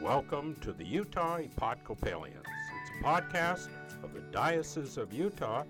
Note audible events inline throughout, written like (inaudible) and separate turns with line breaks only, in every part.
Welcome to the Utah Episcopalians. It's a podcast of the Diocese of Utah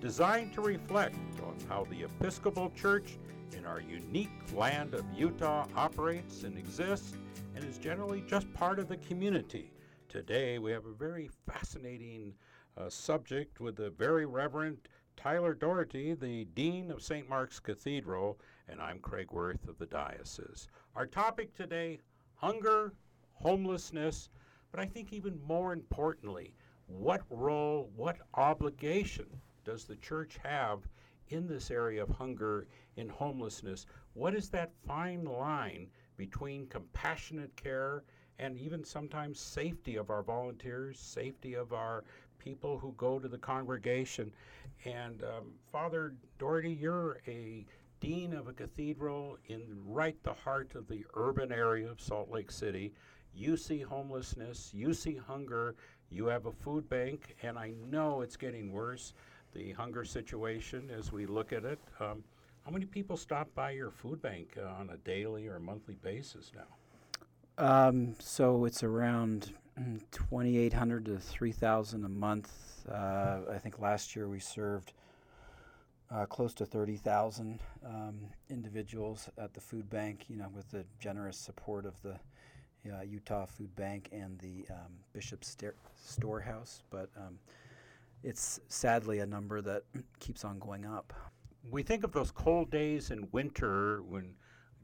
designed to reflect on how the Episcopal Church in our unique land of Utah operates and exists and is generally just part of the community. Today we have a very fascinating uh, subject with the very Reverend Tyler Doherty, the Dean of St. Mark's Cathedral, and I'm Craig Worth of the Diocese. Our topic today hunger, homelessness, but I think even more importantly, what role, what obligation does the church have in this area of hunger and homelessness? What is that fine line between compassionate care and even sometimes safety of our volunteers, safety of our people who go to the congregation? And um, Father Doherty, you're a dean of a cathedral in right the heart of the urban area of Salt Lake City. You see homelessness, you see hunger, you have a food bank, and I know it's getting worse, the hunger situation as we look at it. Um, how many people stop by your food bank uh, on a daily or monthly basis now?
Um, so it's around 2,800 to 3,000 a month. Uh, I think last year we served uh, close to 30,000 um, individuals at the food bank, you know, with the generous support of the uh, Utah Food Bank and the um, Bishop Storehouse. But um, it's sadly a number that (clears throat) keeps on going up.
We think of those cold days in winter when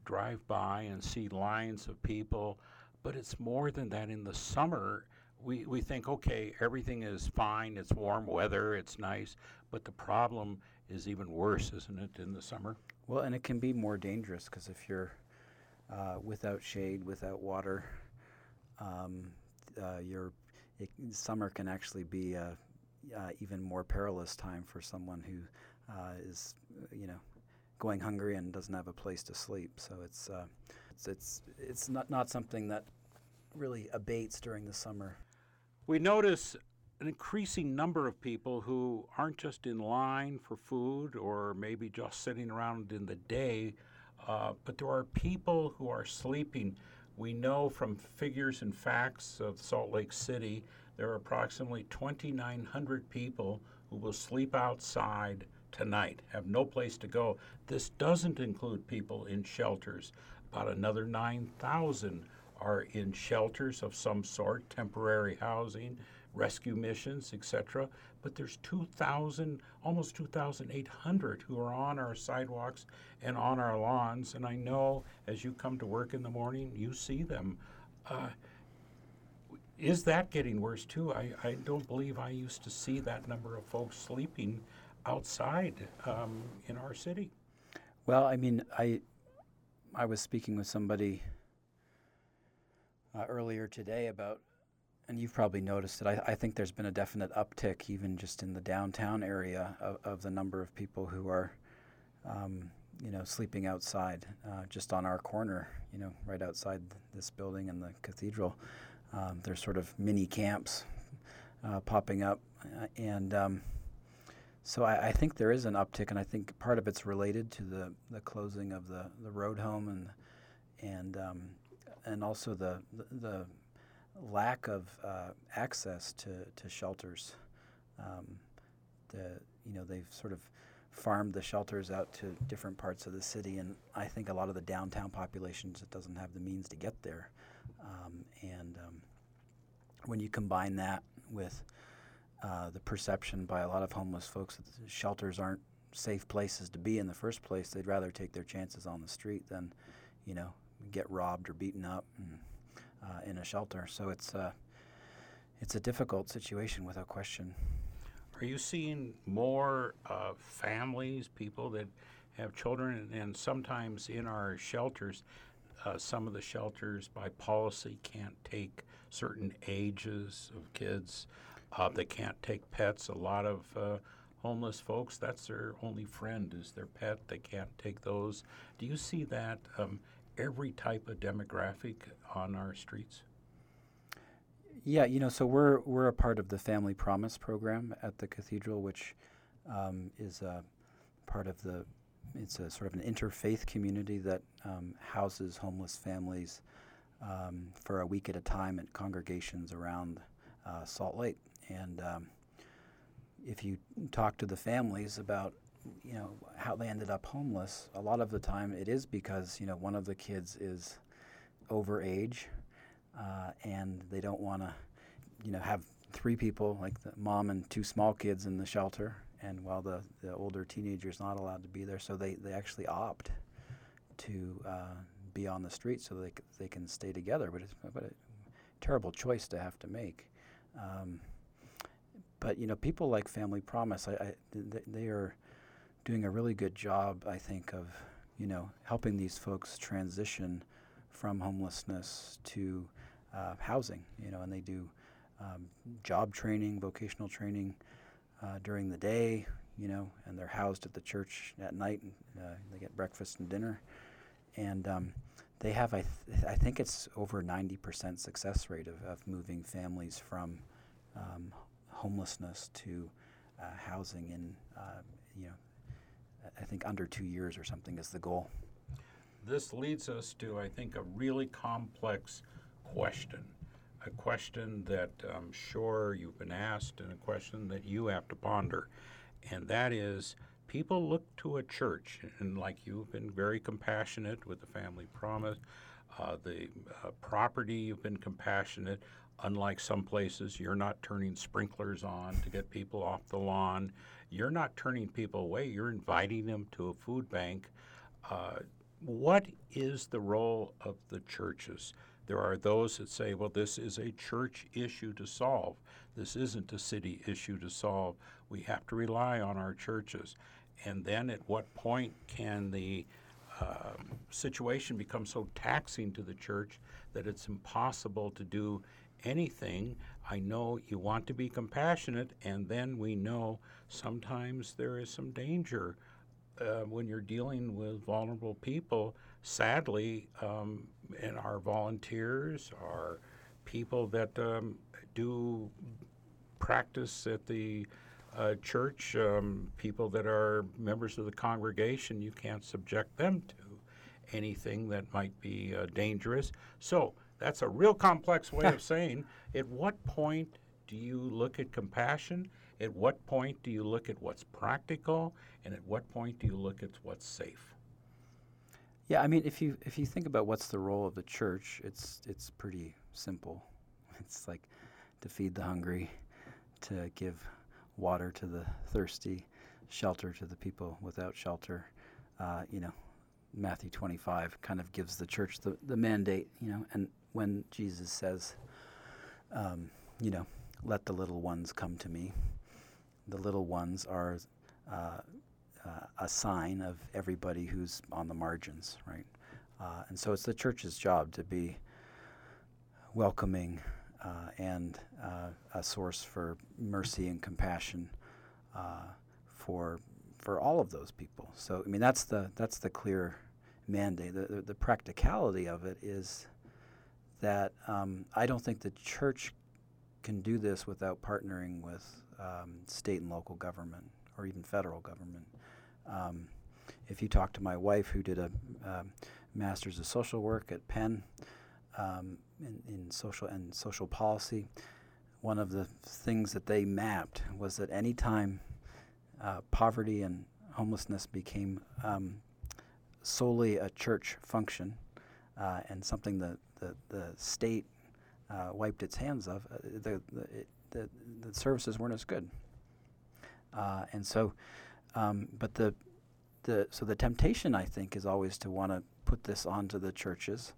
drive by and see lines of people, but it's more than that in the summer. We, we think, okay, everything is fine, it's warm weather, it's nice, but the problem is even worse, isn't it, in the summer?
Well, and it can be more dangerous because if you're uh, without shade, without water, um, uh, your it, summer can actually be a, uh, even more perilous time for someone who uh, is, you know, going hungry and doesn't have a place to sleep. So it's uh, it's it's it's not not something that really abates during the summer.
We notice an increasing number of people who aren't just in line for food or maybe just sitting around in the day, uh, but there are people who are sleeping. We know from figures and facts of Salt Lake City, there are approximately 2,900 people who will sleep outside tonight, have no place to go. This doesn't include people in shelters. About another 9,000 are in shelters of some sort, temporary housing rescue missions, etc. But there's 2,000, almost 2,800 who are on our sidewalks and on our lawns. And I know as you come to work in the morning, you see them. Uh, is that getting worse too? I, I don't believe I used to see that number of folks sleeping outside um, in our city.
Well, I mean, I I was speaking with somebody uh, earlier today about and you've probably noticed it. I, I, think there's been a definite uptick, even just in the downtown area, of, of the number of people who are, um, you know, sleeping outside, uh, just on our corner, you know, right outside this building and the cathedral. Um, there's sort of mini camps uh, popping up, uh, and um, so I, I, think there is an uptick, and I think part of it's related to the, the closing of the, the road home and and um, and also the, the, the lack of uh, access to, to shelters. Um, the, you know, they've sort of farmed the shelters out to different parts of the city, and I think a lot of the downtown population just doesn't have the means to get there. Um, and um, when you combine that with uh, the perception by a lot of homeless folks that shelters aren't safe places to be in the first place, they'd rather take their chances on the street than, you know, get robbed or beaten up. And, uh, in a shelter. So it's uh, it's a difficult situation without question.
Are you seeing more uh, families, people that have children, and sometimes in our shelters, uh, some of the shelters by policy can't take certain ages of kids. Uh, they can't take pets. A lot of uh, homeless folks, that's their only friend is their pet. They can't take those. Do you see that um, every type of demographic on our streets?
Yeah, you know, so we're we're a part of the Family Promise program at the cathedral, which um, is a part of the. It's a sort of an interfaith community that um, houses homeless families um, for a week at a time at congregations around uh, Salt Lake. And um, if you talk to the families about you know how they ended up homeless, a lot of the time it is because you know one of the kids is over age, uh, and they don't want to you know have three people like the mom and two small kids in the shelter, and while the the older teenager is not allowed to be there, so they they actually opt to uh, be on the street so they they can stay together. But it's a terrible choice to have to make. Um, but you know, people like Family Promise, I, I they are doing a really good job, I think, of you know helping these folks transition from homelessness to uh, housing. You know, and they do um, job training, vocational training uh, during the day. You know, and they're housed at the church at night. And, uh, they get breakfast and dinner, and um, they have, I, th- I think it's over 90% success rate of, of moving families from um, homelessness to uh, housing in, uh, you know, I think under two years or something is the goal.
This leads us to, I think, a really complex question. A question that I'm sure you've been asked, and a question that you have to ponder. And that is people look to a church, and like you've been very compassionate with the family promise, uh, the uh, property, you've been compassionate. Unlike some places, you're not turning sprinklers on to get people off the lawn. You're not turning people away, you're inviting them to a food bank. Uh, what is the role of the churches? There are those that say, well, this is a church issue to solve. This isn't a city issue to solve. We have to rely on our churches. And then at what point can the uh, situation become so taxing to the church that it's impossible to do anything. I know you want to be compassionate, and then we know sometimes there is some danger uh, when you're dealing with vulnerable people. Sadly, um, and our volunteers, our people that um, do practice at the uh, church, um, people that are members of the congregation, you can't subject them to anything that might be uh, dangerous. So that's a real complex way of (laughs) saying at what point do you look at compassion? At what point do you look at what's practical? And at what point do you look at what's safe?
Yeah, I mean, if you if you think about what's the role of the church, it's it's pretty simple. (laughs) It's like to feed the hungry, to give water to the thirsty, shelter to the people without shelter. Uh, you know, Matthew 25 kind of gives the church the, the mandate, you know, and when Jesus says, um, you know, let the little ones come to me, the little ones are uh, uh, a sign of everybody who's on the margins, right? Uh, and so it's the church's job to be welcoming uh, and uh, a source for mercy and compassion uh, for for all of those people. So I mean that's the that's the clear mandate. The, the, the practicality of it is that um, I don't think the church can do this without partnering with um, state and local government or even federal government. Um, if you talk to my wife, who did a um, master's of social work at Penn um, in, in, social and social policy, one of the things that they mapped was that anytime uh, poverty and homelessness became um, solely a church function uh, and something that the, the state uh, wiped its hands of, uh, the, the, it, the, the, services weren't as good. Uh, and so, um, but the, the, so the temptation, I think, is always to want to put this onto the churches.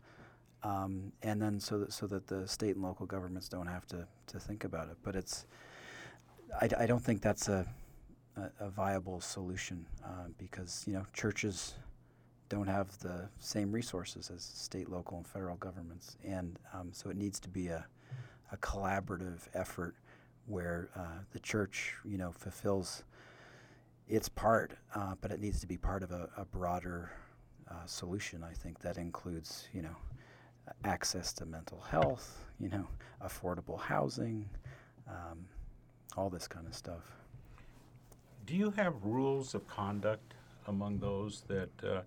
Um, and then so that, so that the state and local governments don't have to, to think about it. But it's, I, I don't think that's a, a, a viable solution uh, because, you know, churches don't have the same resources as state, local, and federal governments. And um, so it needs to be a, a collaborative effort where uh, the church, you know, fulfills its part, uh, but it needs to be part of a, a broader uh, solution. I think that includes, you know, access to mental health, you know, affordable housing, um, all this kind of stuff.
Do you have rules of conduct among those that uh,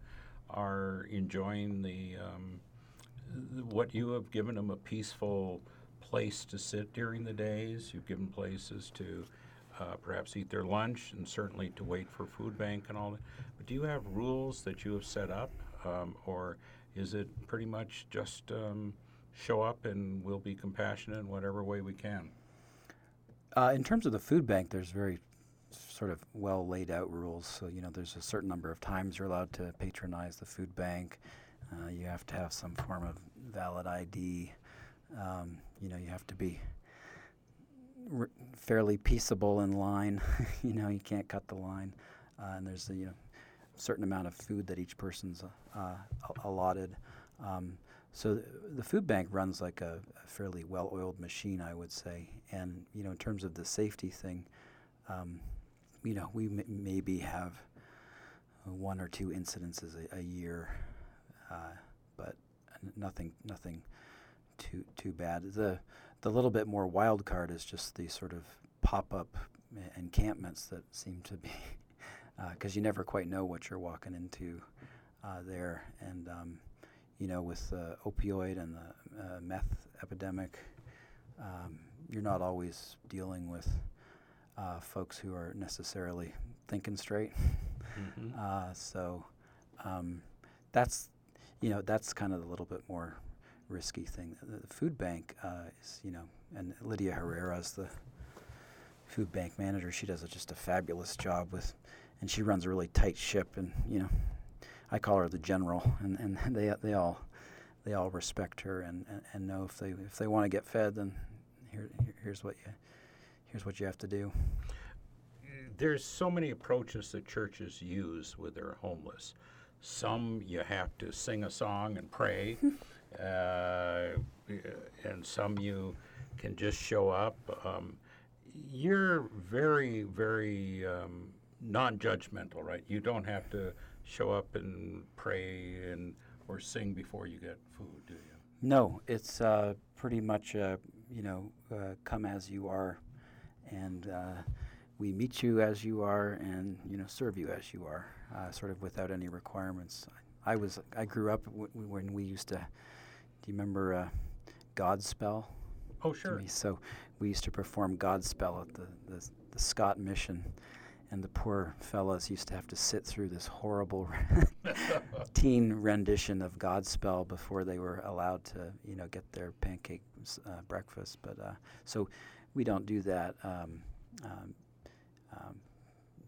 are enjoying the um, what you have given them a peaceful place to sit during the days. You've given places to uh, perhaps eat their lunch and certainly to wait for food bank and all that. But do you have rules that you have set up, um, or is it pretty much just um, show up and we'll be compassionate in whatever way we can?
Uh, in terms of the food bank, there's very sort of well laid out rules. So, you know, there's a certain number of times you're allowed to patronize the food bank. Uh, you have to have some form of valid ID. Um, you know, you have to be r- fairly peaceable in line. (laughs) you know, you can't cut the line. Uh, and there's a you know, certain amount of food that each person's uh, allotted. Um, so th- the food bank runs like a, a, fairly well-oiled machine, I would say. And you know, in terms of the safety thing, um, you know, we m- maybe have one or two incidences a, a year, uh, but nothing, nothing too too bad. The the little bit more wild card is just the sort of pop up encampments that seem to be because (laughs) uh, you never quite know what you're walking into uh, there, and um, you know with the opioid and the uh, meth epidemic, um, you're not always dealing with uh, folks who are necessarily thinking straight. Mm-hmm. (laughs) Uh, so um, that's you know that's kind of a little bit more risky thing. The, the food bank uh, is, you know, and Lydia Herrera is the food bank manager. She does a, just a fabulous job with, and she runs a really tight ship. And you know, I call her the general, (laughs) and, and (laughs) they they all they all respect her and, and, and know if they if they want to get fed, then here, here's what you here's what you have to do.
There's so many approaches that churches use with their homeless. Some you have to sing a song and pray. (laughs) uh, and some you can just show up. Um, you're very, very um, non-judgmental, right? You don't have to show up and pray and or sing before you get food, do you?
No, it's uh, pretty much uh, you know uh, come as you are, and uh, we meet you as you are, and you know serve you as you are, uh, sort of without any requirements. I was I grew up w- when we used to do you remember uh, Godspell?
Oh, sure.
So we used to perform Godspell at the, the, the Scott Mission, and the poor fellows used to have to sit through this horrible (laughs) (laughs) teen rendition of Godspell before they were allowed to, you know, get their pancake uh, breakfast. But uh, so we don't do that. Um, um, um,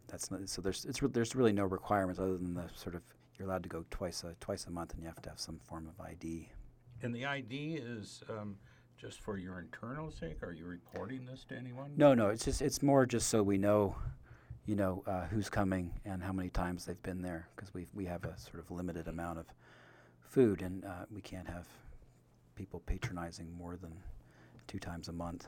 that's not, so there's re- there's really no requirements other than the sort of you're allowed to go twice a twice a month and you have to have some form of ID.
And the ID is um, just for your internal sake? Are you reporting this to anyone?
No, no. It's just it's more just so we know, you know, uh, who's coming and how many times they've been there because we we have a sort of limited amount of food and uh, we can't have people patronizing more than two times a month.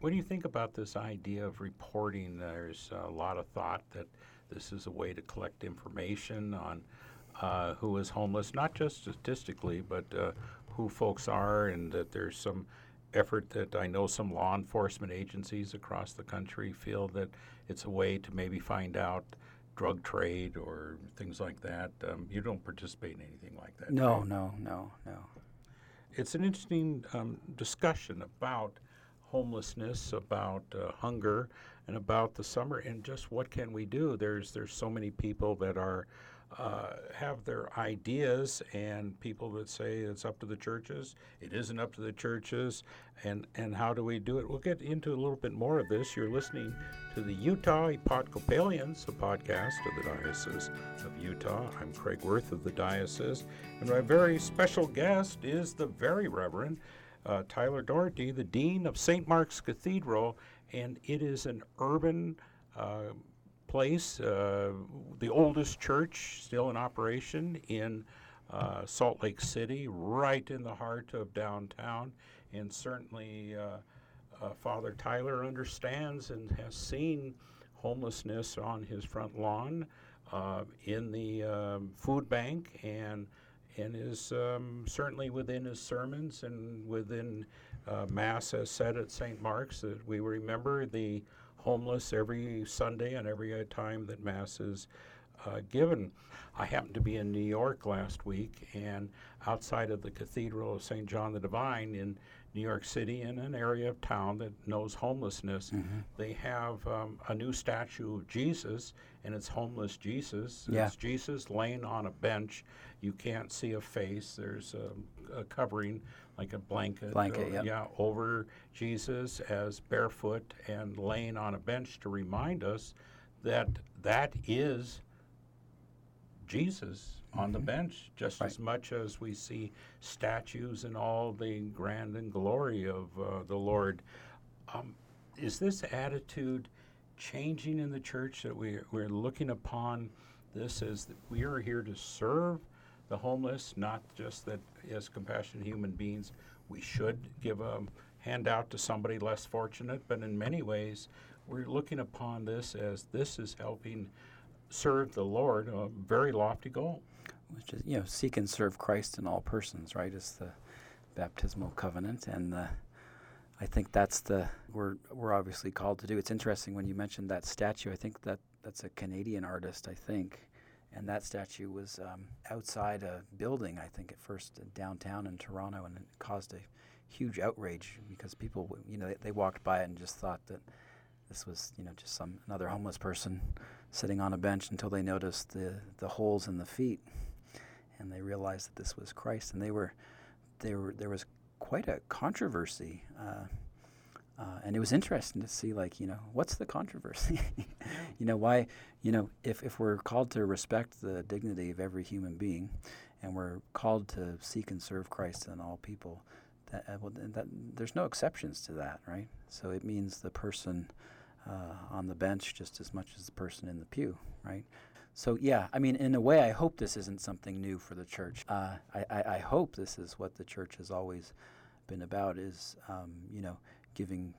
When you think about this idea of reporting, there's a lot of thought that this is a way to collect information on uh, who is homeless, not just statistically, but uh, who folks are and that there's some effort that I know some law enforcement agencies across the country feel that it's a way to maybe find out drug trade or things like that. Um, you don't participate in anything like that.
No, right? no, no, no.
It's an interesting um, discussion about homelessness, about uh, hunger, and about the summer, and just what can we do. There's there's so many people that are uh, have their ideas and people that say it's up to the churches. It isn't up to the churches. And, and how do we do it? We'll get into a little bit more of this. You're listening to the Utah Episcopalians, a podcast of the Diocese of Utah. I'm Craig Worth of the Diocese. And my very special guest is the very Reverend uh, Tyler Doherty, the Dean of St. Mark's Cathedral. And it is an urban uh, place, uh, the oldest church still in operation in uh, Salt Lake City, right in the heart of downtown. And certainly, uh, uh Father Tyler understands and has seen homelessness on his front lawn, in the um, food bank, and and is um, certainly within his sermons and within uh, Mass as said at St. Mark's that we remember the homeless every Sunday and every time that Mass is uh, given. I happened to be in New York last week, and outside of the Cathedral of St. John the Divine in New York City, in an area of town that knows homelessness,
Mm-hmm.
they have um, a new statue of Jesus, and it's homeless Jesus.
Yeah.
It's Jesus laying on a bench. You can't see a face. There's a, a covering, like a blanket.
Blanket,
uh,
yep.
Yeah, over Jesus as barefoot and laying on a bench to remind us that that is Jesus on the bench, just.
Right.
as much as we see statues and all the grand and glory of uh, the Lord. Um, is this attitude changing in the church that we, we're looking upon this as that we are here to serve the homeless, not just that as compassionate human beings we should give a handout to somebody less fortunate, but in many ways we're looking upon this as this is helping serve the Lord, a very lofty goal.
Which is you know seek and serve Christ in all persons, right? Is the baptismal covenant, and the, I think that's the we're we're obviously called to do. It's interesting when you mentioned that statue. I think that that's a Canadian artist, I think, and that statue was um, outside a building. I think at first downtown in Toronto, and it caused a huge outrage because people, you know, they, they walked by it and just thought that this was, you know, just some another homeless person sitting on a bench until they noticed the the holes in the feet and they realized that this was Christ, and they were, they were there was quite a controversy, uh, uh, and it was interesting to see like you know what's the controversy, (laughs) you know why you know if if we're called to respect the dignity of every human being, and we're called to seek and serve Christ in all people, that, uh, well, that there's no exceptions to that, right? So it means the person uh, on the bench just as much as the person in the pew, right? So yeah, I mean, in a way, I hope this isn't something new for the church. Uh, I, I, I hope this is what the church has always been about: is um, you know, giving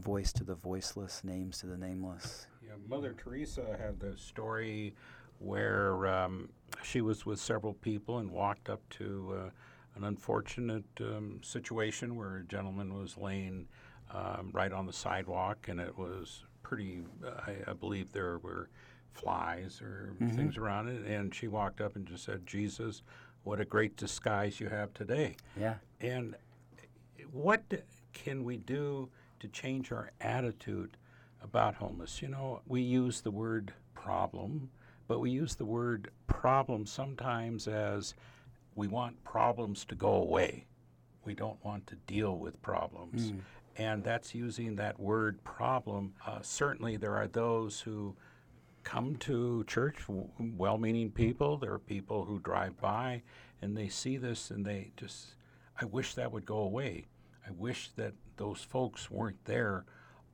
voice to the voiceless, names to the nameless.
Yeah, Mother Teresa had the story where um, she was with several people and walked up to uh, an unfortunate um, situation where a gentleman was laying um, right on the sidewalk, and it was pretty. I, I believe there were flies or things around it, and she walked up and just said, "Jesus, what a great disguise you have today."
Yeah,
And what can we do to change our attitude about homeless? You know, we use the word problem, but we use the word problem sometimes as we want problems to go away. We don't want to deal with problems. And that's using that word problem. Uh, certainly, there are those who come to church, well meaning people. There are people who drive by and they see this and they just, I wish that would go away. I wish that those folks weren't there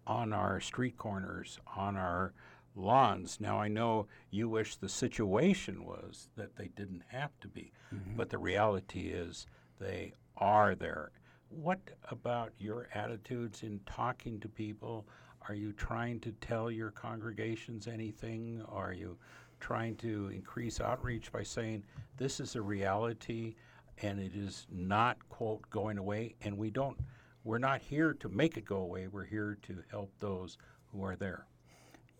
on our street corners, on our lawns. Now, I know you wish the situation was that they didn't have to be, mm-hmm. but the reality is they are there. What about your attitudes in talking to people? Are you trying to tell your congregations anything? Are you trying to increase outreach by saying this is a reality and it is not quote going away and we don't we're not here to make it go away we're here to help those who are there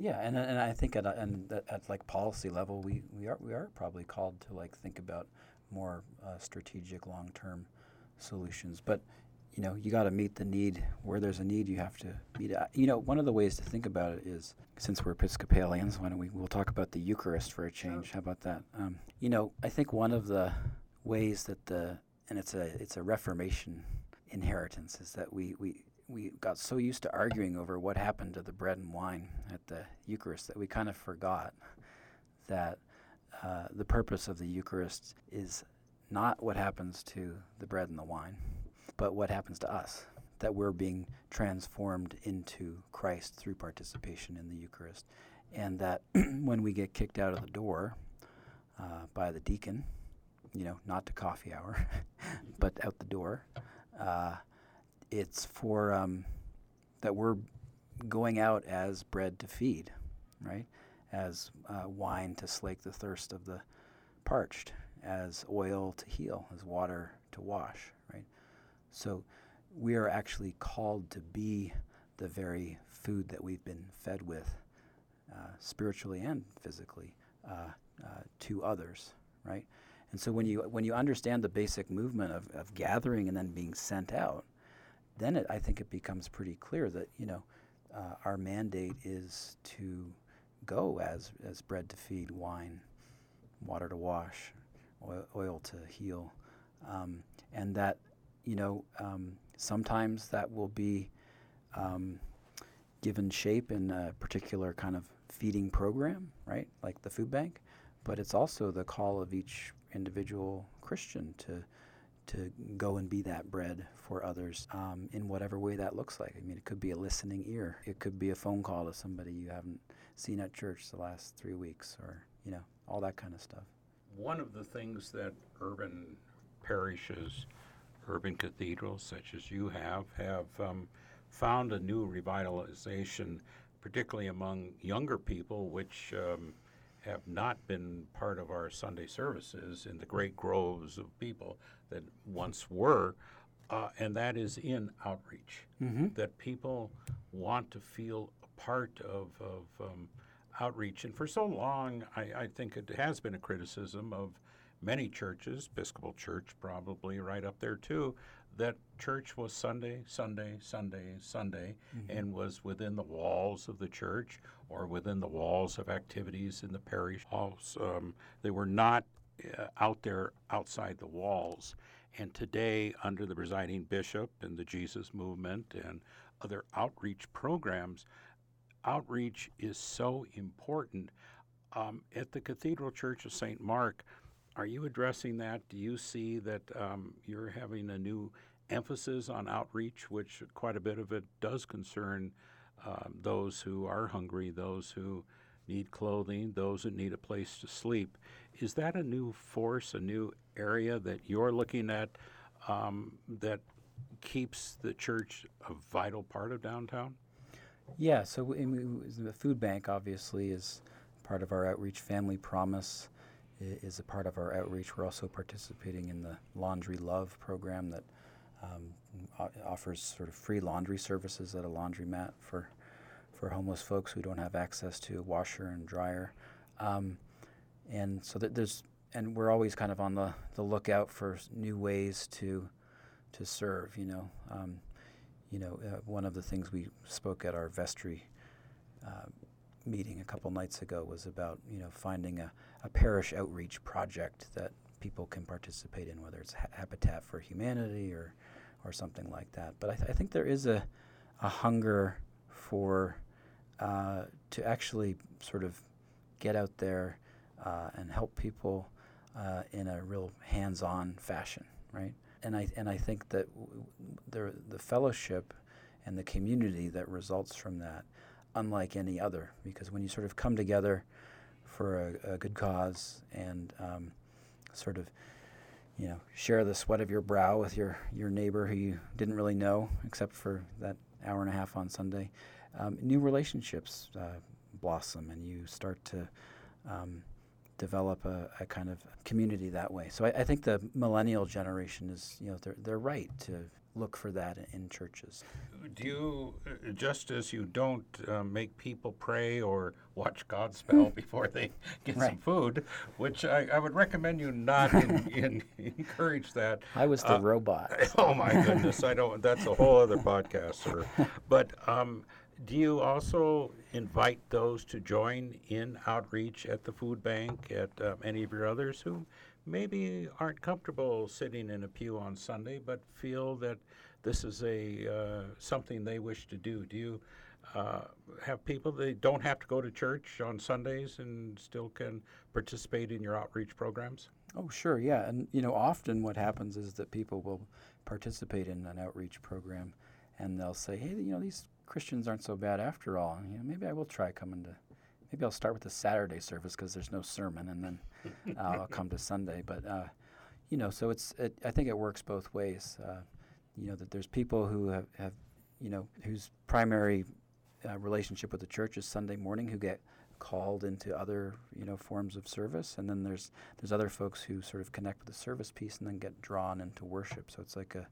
yeah, and and I think at and at, like policy level, we, we are we are probably called to like think about more uh, strategic, long term solutions. But you know, you got to meet the need where there's a need. You have to meet it. You know, one of the ways to think about it is since we're Episcopalians, why don't we we'll talk about the Eucharist for a change? How about that? Um, you know, I think one of the ways that the and it's a it's a Reformation inheritance is that we we we got so used to arguing over what happened to the bread and wine at the Eucharist that we kind of forgot that uh, the purpose of the Eucharist is not what happens to the bread and the wine, but what happens to us. That we're being transformed into Christ through participation in the Eucharist. And that (clears throat) when we get kicked out of the door uh, by the deacon, you know, not to coffee hour, (laughs) but out the door, uh, it's for um, that we're going out as bread to feed, right? As uh, wine to slake the thirst of the parched, as oil to heal, as water to wash, right? So we are actually called to be the very food that we've been fed with, uh, spiritually and physically, uh, uh, to others, right? And so when you when you understand the basic movement of, of gathering and then being sent out, then it, I think it becomes pretty clear that you know uh, our mandate is to go as as bread to feed, wine, water to wash, oil, oil to heal, um, and that you know um, sometimes that will be um, given shape in a particular kind of feeding program, right, like the food bank, but it's also the call of each individual Christian to to go and be that bread for others um, in whatever way that looks like. I mean, it could be a listening ear. It could be a phone call to somebody you haven't seen at church the last three weeks, or you know, all that kind of stuff.
One of the things that urban parishes, urban cathedrals such as you have, have um, found a new revitalization, particularly among younger people, which um, have not been part of our Sunday services in the great groves of people that once were, uh, and that is in outreach.
Mm-hmm.
That people want to feel a part of, of um, outreach. And for so long, I, I, think it has been a criticism of many churches, Episcopal Church probably right up there too, that church was Sunday, Sunday, Sunday, Sunday, mm-hmm. and was within the walls of the church or within the walls of activities in the parish halls. Um, they were not uh, out there outside the walls. And today, under the presiding bishop and the Jesus movement and other outreach programs, outreach is so important. Um, at the Cathedral Church of St. Mark, are you addressing that? Do you see that um, you're having a new emphasis on outreach, which quite a bit of it does concern um, those who are hungry, those who need clothing, those who need a place to sleep? Is that a new force, a new area that you're looking at um, that keeps the church a vital part of downtown?
Yeah, so the food bank obviously is part of our outreach. Family Promise is a part of our outreach. We're also participating in the Laundry Love program that um, offers sort of free laundry services at a laundromat for for homeless folks who don't have access to a washer and dryer. Um, and so that there's and we're always kind of on the, the lookout for new ways to to serve. You know, um, you know, uh, one of the things we spoke at our vestry uh, meeting a couple nights ago was about you know finding a, a parish outreach project that people can participate in, whether it's ha- Habitat for Humanity or or something like that. But I, th- I think there is a a hunger for uh, to actually sort of get out there uh, and help people uh, in a real hands-on fashion, right? And I and I think that w- the the fellowship and the community that results from that unlike any other because when you sort of come together for a, a good cause and um, sort of you know share the sweat of your brow with your your neighbor who you didn't really know except for that hour and a half on Sunday, um, new relationships uh, blossom and you start to um, develop a, a, kind of community that way. So I, I, think the millennial generation is you know they're they're right to look for that in churches.
Do you, uh, just as you don't uh, make people pray or watch Godspell (laughs) before they get right. some food, which I, I, would recommend you not (laughs) in, in, encourage that.
I was the uh, robot. (laughs)
Oh my goodness, I don't. That's a whole other podcast, sir. But um, do you also invite those to join in outreach at the food bank, at um, any of your others who maybe aren't comfortable sitting in a pew on Sunday, but feel that this is a uh, something they wish to do. Do you uh, have people that don't have to go to church on Sundays and still can participate in your outreach programs?
Oh, sure, yeah. And you know, often what happens is that people will participate in an outreach program, and they'll say, "Hey, you know, these Christians aren't so bad after all. You know, maybe I will try coming to." Maybe I'll start with the Saturday service because there's no sermon, and then I'll come to Sunday. But uh, you know, so it's it, I think it works both ways. Uh, you know that there's people who have, have you know whose primary uh, relationship with the church is Sunday morning who get called into other you know forms of service, and then there's there's other folks who sort of connect with the service piece and then get drawn into worship. So it's like a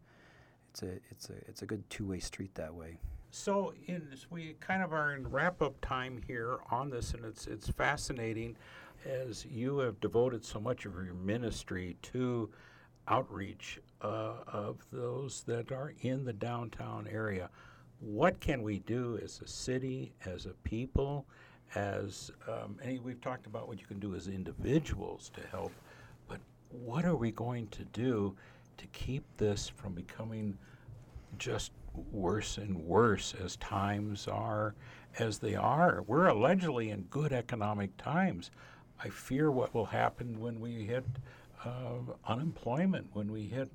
it's a it's a it's a good two way street that way.
So, in we kind of are in wrap up time here on this, and it's it's fascinating as you have devoted so much of your ministry to outreach uh, of those that are in the downtown area. What can we do as a city, as a people, as um, and we've talked about what you can do as individuals to help, but what are we going to do to keep this from becoming just worse and worse as times are as they are? We're allegedly in good economic times. I fear what will happen when we hit uh, unemployment, when we hit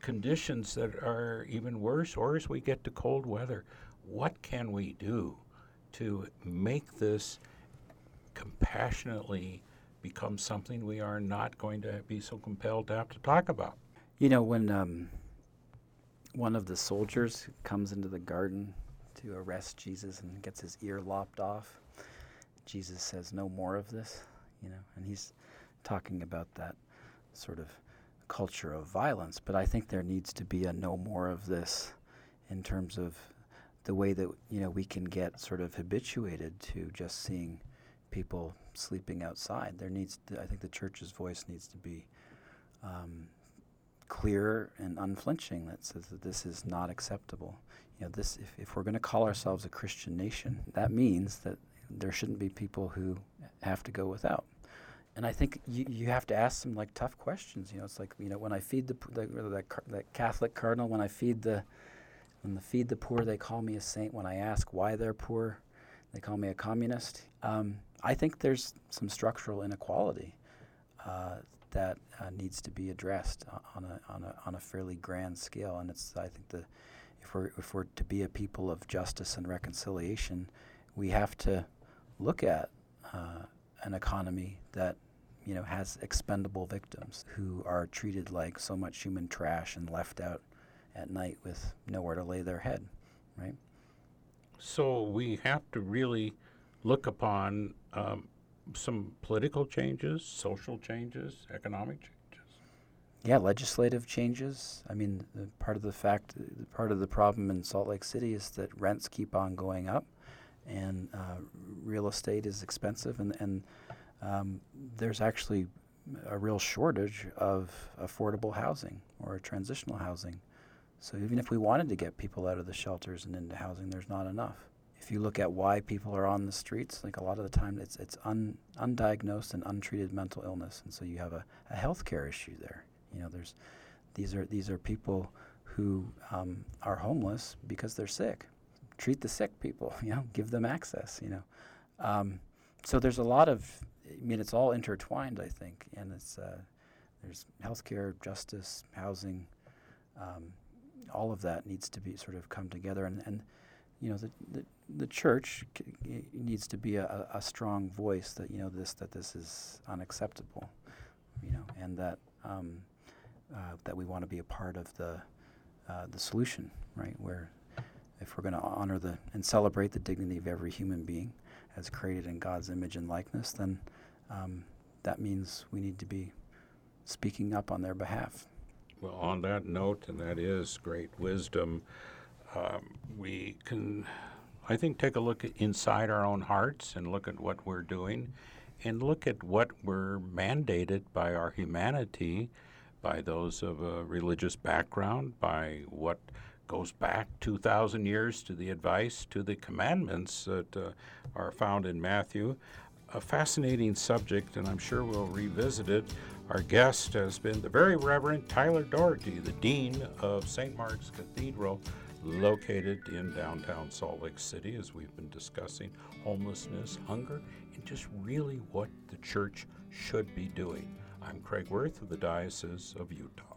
conditions that are even worse, or as we get to cold weather. What can we do to make this compassionately become something we are not going to be so compelled to have to talk about?
You know, when um, one of the soldiers comes into the garden to arrest Jesus and gets his ear lopped off, Jesus says, No more of this, you know, and he's talking about that sort of culture of violence. But I think there needs to be a no more of this in terms of the way that you know we can get sort of habituated to just seeing people sleeping outside. There needs, to, I think, the church's voice needs to be um, clear and unflinching that says that this is not acceptable. You know, this if, if we're going to call ourselves a Christian nation, that means that there shouldn't be people who have to go without. And I think you, you have to ask some like tough questions. You know, it's like you know when I feed the the, the, the Catholic cardinal, when I feed the when I feed the poor, they call me a saint. When I ask why they're poor, they call me a communist. Um, I think there's some structural inequality uh, that uh, needs to be addressed on a, on, a, on a fairly grand scale. And it's, I think, the, if, we're, if we're to be a people of justice and reconciliation, we have to look at uh, an economy that you know has expendable victims who are treated like so much human trash and left out at night with nowhere to lay their head, right?
So we have to really look upon um, some political changes, social changes, economic changes.
Yeah, legislative changes. I mean, part of the fact, part of the problem in Salt Lake City is that rents keep on going up, and uh, real estate is expensive, and and um, there's actually a real shortage of affordable housing or transitional housing. So even if we wanted to get people out of the shelters and into housing, there's not enough if you look at why people are on the streets, like a lot of the time it's it's un, undiagnosed and untreated mental illness, and so you have a, a health care issue there. You know, there's these are these are people who um, are homeless because they're sick. Treat the sick people. (laughs) You know, give them access. You know, um, so there's a lot of. I mean, it's all intertwined. I think, and it's uh, there's healthcare, justice, housing. Um, all of that needs to be sort of come together, and and you know the, the the church c- needs to be a, a, strong voice that you know this that this is unacceptable, you know, and that um, uh, that we want to be a part of the uh, the solution, right? Where if we're going to honor the and celebrate the dignity of every human being as created in God's image and likeness, then um, that means we need to be speaking up on their behalf.
Well, on that note, and that is great wisdom um, we can, I think, take a look inside our own hearts and look at what we're doing and look at what we're mandated by our humanity, by those of a religious background, by what goes back 2,000 years to the advice, to the commandments that uh, are found in Matthew. A fascinating subject, and I'm sure we'll revisit it. Our guest has been the very Reverend Tyler Doherty, the Dean of St. Mark's Cathedral located in downtown Salt Lake City, as we've been discussing homelessness, hunger, and just really what the church should be doing. I'm Craig Worth of the Diocese of Utah.